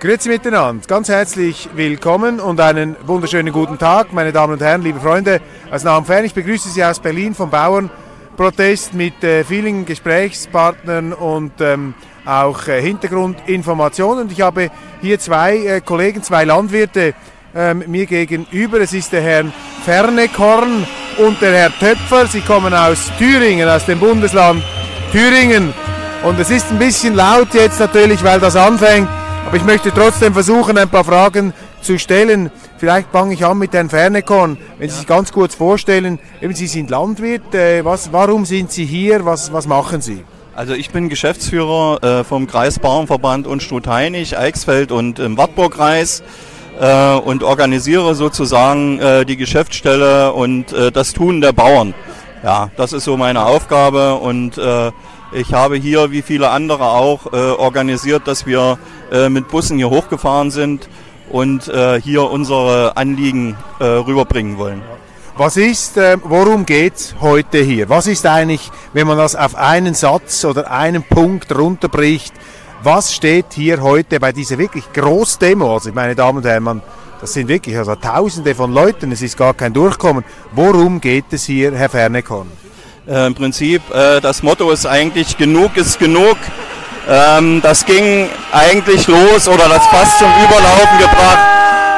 Grüezi miteinander, ganz herzlich willkommen und einen wunderschönen guten Tag, meine Damen und Herren, liebe Freunde aus nah und fern. Ich begrüße Sie aus Berlin vom Bauernprotest mit äh, vielen Gesprächspartnern und ähm, auch äh, Hintergrundinformationen. Und ich habe hier zwei äh, Kollegen, zwei Landwirte ähm, mir gegenüber. Es ist der Herr Fernekorn und der Herr Töpfer. Sie kommen aus Thüringen, aus dem Bundesland Thüringen. Und es ist ein bisschen laut jetzt natürlich, weil das anfängt. Aber ich möchte trotzdem versuchen, ein paar Fragen zu stellen. Vielleicht fange ich an mit Herrn Fernekorn. Wenn Sie sich ganz kurz vorstellen, eben Sie sind Landwirt. Äh, was, warum sind Sie hier? Was, was machen Sie? Also ich bin Geschäftsführer äh, vom Kreis Bauernverband und Stutheinig, Eichsfeld und im Wartburgkreis äh, und organisiere sozusagen die Geschäftsstelle und das Tun der Bauern. Ja, das ist so meine Aufgabe und ich habe hier, wie viele andere auch, äh, organisiert, dass wir äh, mit Bussen hier hochgefahren sind und äh, hier unsere Anliegen äh, rüberbringen wollen. Was ist, äh, worum geht heute hier? Was ist eigentlich, wenn man das auf einen Satz oder einen Punkt runterbricht, was steht hier heute bei dieser wirklich Großdemo? Also meine Damen und Herren, man, das sind wirklich also Tausende von Leuten, es ist gar kein Durchkommen. Worum geht es hier, Herr Fernekorn? Äh, Im Prinzip, äh, das Motto ist eigentlich genug ist genug. Ähm, das ging eigentlich los oder das fast zum Überlaufen gebracht,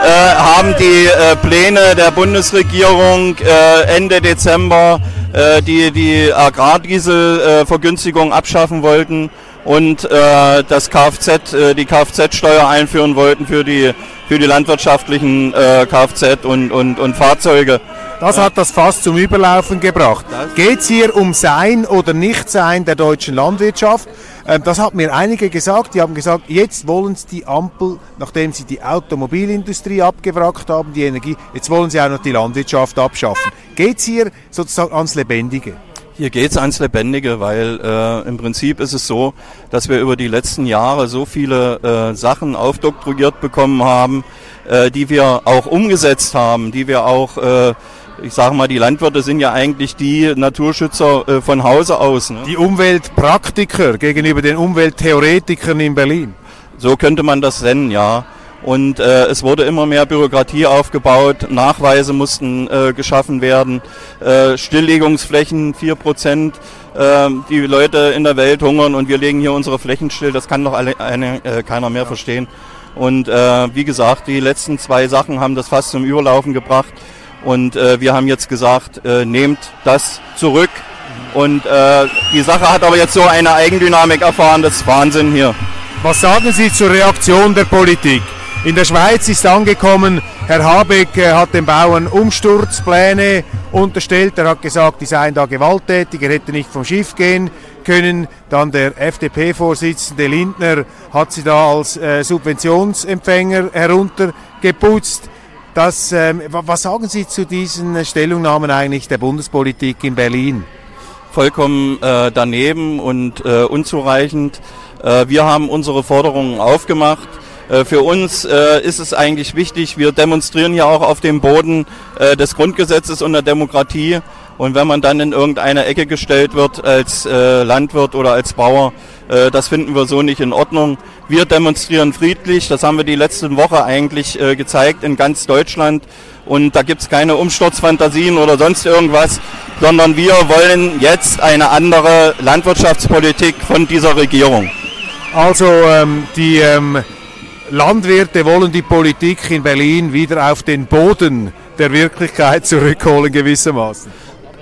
äh, haben die äh, Pläne der Bundesregierung äh, Ende Dezember, äh, die die Agrardieselvergünstigung abschaffen wollten und das Kfz, die Kfz-Steuer einführen wollten für die, für die landwirtschaftlichen Kfz und, und, und Fahrzeuge. Das hat das fast zum Überlaufen gebracht. Geht es hier um Sein oder Nichtsein der deutschen Landwirtschaft? Ähm, Das hat mir einige gesagt. Die haben gesagt, jetzt wollen sie die Ampel, nachdem sie die Automobilindustrie abgewrackt haben, die Energie, jetzt wollen sie auch noch die Landwirtschaft abschaffen. Geht es hier sozusagen ans Lebendige? Hier geht's ans Lebendige, weil äh, im Prinzip ist es so, dass wir über die letzten Jahre so viele äh, Sachen aufdoktoriert bekommen haben, äh, die wir auch umgesetzt haben, die wir auch, äh, ich sage mal, die Landwirte sind ja eigentlich die Naturschützer äh, von Hause aus. Ne? Die Umweltpraktiker gegenüber den Umwelttheoretikern in Berlin. So könnte man das nennen, ja. Und äh, es wurde immer mehr Bürokratie aufgebaut, Nachweise mussten äh, geschaffen werden, äh, Stilllegungsflächen 4 Prozent. Äh, die Leute in der Welt hungern und wir legen hier unsere Flächen still, das kann doch alle, eine, äh, keiner mehr verstehen. Und äh, wie gesagt, die letzten zwei Sachen haben das fast zum Überlaufen gebracht. Und äh, wir haben jetzt gesagt, äh, nehmt das zurück. Und äh, die Sache hat aber jetzt so eine Eigendynamik erfahren, das ist Wahnsinn hier. Was sagen Sie zur Reaktion der Politik? In der Schweiz ist angekommen, Herr Habeck äh, hat den Bauern Umsturzpläne unterstellt. Er hat gesagt, die seien da gewalttätig, er hätte nicht vom Schiff gehen können. Dann der FDP-Vorsitzende Lindner hat sie da als äh, Subventionsempfänger heruntergeputzt. Das, ähm, wa- was sagen Sie zu diesen Stellungnahmen eigentlich der Bundespolitik in Berlin? vollkommen äh, daneben und äh, unzureichend. Äh, wir haben unsere Forderungen aufgemacht. Äh, für uns äh, ist es eigentlich wichtig, wir demonstrieren ja auch auf dem Boden äh, des Grundgesetzes und der Demokratie. Und wenn man dann in irgendeine Ecke gestellt wird als äh, Landwirt oder als Bauer, äh, das finden wir so nicht in Ordnung. Wir demonstrieren friedlich, das haben wir die letzte Woche eigentlich äh, gezeigt in ganz Deutschland. Und da gibt's keine Umsturzfantasien oder sonst irgendwas, sondern wir wollen jetzt eine andere Landwirtschaftspolitik von dieser Regierung. Also ähm, die ähm, Landwirte wollen die Politik in Berlin wieder auf den Boden der Wirklichkeit zurückholen gewissermaßen.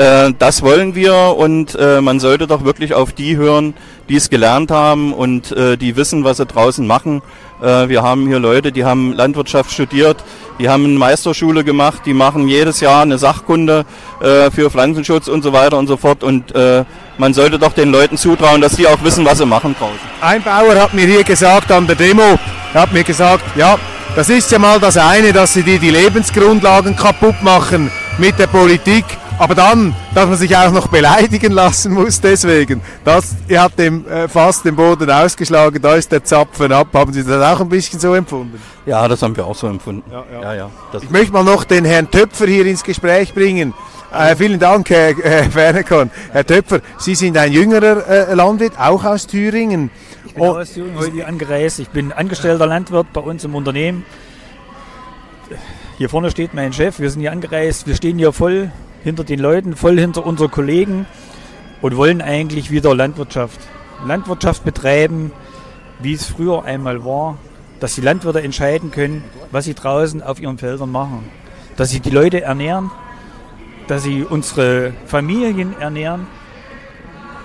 Äh, das wollen wir und äh, man sollte doch wirklich auf die hören, die es gelernt haben und äh, die wissen, was sie draußen machen. Äh, wir haben hier Leute, die haben Landwirtschaft studiert, die haben eine Meisterschule gemacht, die machen jedes Jahr eine Sachkunde äh, für Pflanzenschutz und so weiter und so fort. Und äh, man sollte doch den Leuten zutrauen, dass die auch wissen, was sie machen draußen. Ein Bauer hat mir hier gesagt an der Demo, er hat mir gesagt, ja, das ist ja mal das eine, dass sie dir die Lebensgrundlagen kaputt machen mit der Politik. Aber dann, dass man sich auch noch beleidigen lassen muss deswegen. Das ihr habt dem äh, fast den Boden ausgeschlagen, da ist der Zapfen ab. Haben Sie das auch ein bisschen so empfunden? Ja, das haben wir auch so empfunden. Ja, ja. ja, ja das Ich möchte mal noch den Herrn Töpfer hier ins Gespräch bringen. Äh, vielen Dank, Herr äh, Wernekorn. Herr Töpfer, Sie sind ein jüngerer äh, Landwirt, auch aus Thüringen. Ich bin Oh. aus Thüringen heute angereist. Ich bin angestellter Landwirt bei uns im Unternehmen. Hier vorne steht mein Chef. Wir sind hier angereist. Wir stehen hier voll hinter den Leuten, voll hinter unseren Kollegen und wollen eigentlich wieder Landwirtschaft. Landwirtschaft betreiben, wie es früher einmal war, dass die Landwirte entscheiden können, was sie draußen auf ihren Feldern machen. Dass sie die Leute ernähren, dass sie unsere Familien ernähren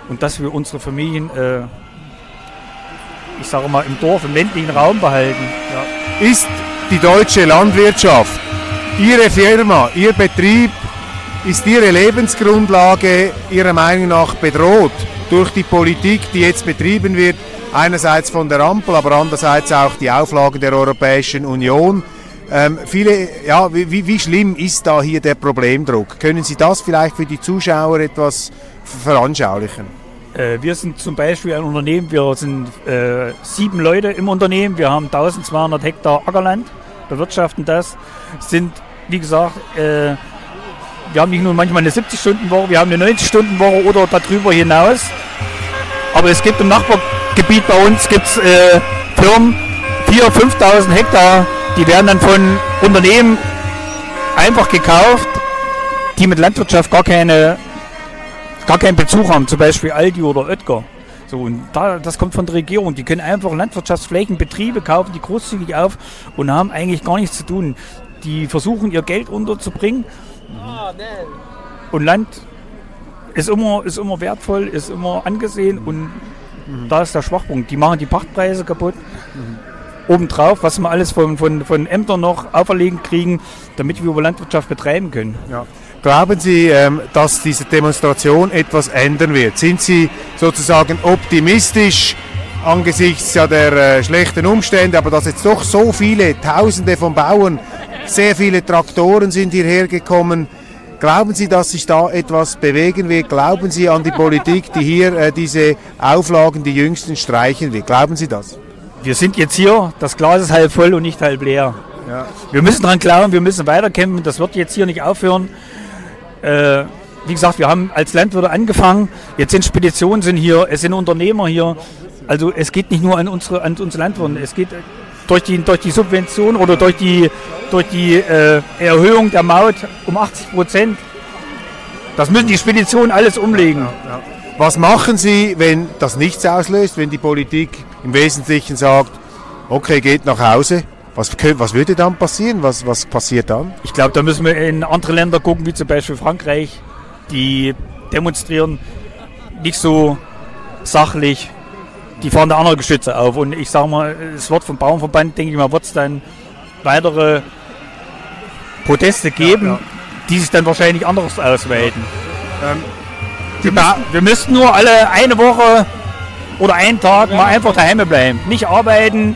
und dass wir unsere Familien äh, ich sage mal, im Dorf, im ländlichen Raum behalten. Ja. ist die deutsche Landwirtschaft, Ihre Firma, Ihr Betrieb, ist Ihre Lebensgrundlage Ihrer Meinung nach bedroht durch die Politik, die jetzt betrieben wird, einerseits von der Ampel, aber andererseits auch die Auflagen der Europäischen Union. Ähm, viele, ja, wie, wie- schlimm ist da hier der Problemdruck? Können Sie das vielleicht für die Zuschauer etwas veranschaulichen? Äh, wir sind zum Beispiel ein Unternehmen, wir sind äh, sieben Leute im Unternehmen, wir haben 1200 Hektar Ackerland, bewirtschaften das, sind, wie gesagt, äh, wir haben nicht nur manchmal eine 70-Stunden-Woche, wir haben eine 90-Stunden-Woche oder darüber hinaus. Aber es gibt im Nachbargebiet bei uns gibt's, äh, Firmen, 4.000, 5.000 Hektar, die werden dann von Unternehmen einfach gekauft, die mit Landwirtschaft gar keine gar keinen Bezug haben, zum Beispiel Aldi oder Oetker. So, und da, das kommt von der Regierung. Die können einfach Landwirtschaftsflächen, Betriebe kaufen, die großzügig auf und haben eigentlich gar nichts zu tun. Die versuchen ihr Geld unterzubringen. Und Land ist immer, ist immer wertvoll, ist immer angesehen und da ist der Schwachpunkt. Die machen die Pachtpreise kaputt. Obendrauf, was wir alles von, von, von Ämtern noch auferlegen kriegen, damit wir über Landwirtschaft betreiben können. Glauben Sie, ähm, dass diese Demonstration etwas ändern wird? Sind Sie sozusagen optimistisch angesichts ja der äh, schlechten Umstände, aber dass jetzt doch so viele Tausende von Bauern, sehr viele Traktoren sind hierher gekommen. Glauben Sie, dass sich da etwas bewegen wird? Glauben Sie an die Politik, die hier äh, diese Auflagen, die jüngsten, streichen wird? Glauben Sie das? wir sind jetzt hier, das Glas ist halb voll und nicht halb leer. Wir müssen dran glauben, wir müssen weiterkämpfen, das wird jetzt hier nicht aufhören. Äh, wie gesagt, wir haben als Landwirte angefangen, jetzt sind Speditionen sind hier, es sind Unternehmer hier. Also es geht nicht nur an unsere, an unsere Landwirte, es geht durch die, durch die Subvention oder durch die, durch die äh, Erhöhung der Maut um 80 Prozent. Das müssen die Speditionen alles umlegen. Was machen Sie, wenn das nichts auslöst, wenn die Politik im Wesentlichen sagt, okay, geht nach Hause? Was, was würde dann passieren? Was, was passiert dann? Ich glaube, da müssen wir in andere Länder gucken, wie zum Beispiel Frankreich. Die demonstrieren nicht so sachlich. Die fahren da andere Geschütze auf. Und ich sage mal, es wird vom Bauernverband, denke ich mal, wird es dann weitere Proteste geben, die sich dann wahrscheinlich anders ausweiten. wir, müssen, wir müssten nur alle eine Woche oder einen Tag mal einfach daheim bleiben. Nicht arbeiten,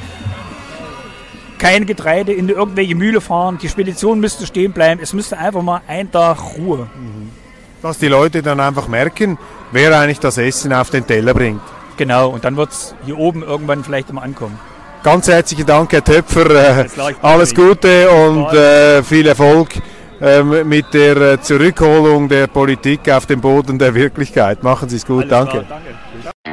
kein Getreide in irgendwelche Mühle fahren, die Spedition müsste stehen bleiben. Es müsste einfach mal ein Tag Ruhe. Dass die Leute dann einfach merken, wer eigentlich das Essen auf den Teller bringt. Genau, und dann wird es hier oben irgendwann vielleicht immer ankommen. Ganz herzlichen Dank, Herr Töpfer. Äh, Alles klar. Gute und äh, viel Erfolg ähm, mit der äh, Zurückholung der Politik auf den Boden der Wirklichkeit. Machen Sie es gut. Alles klar, danke. danke.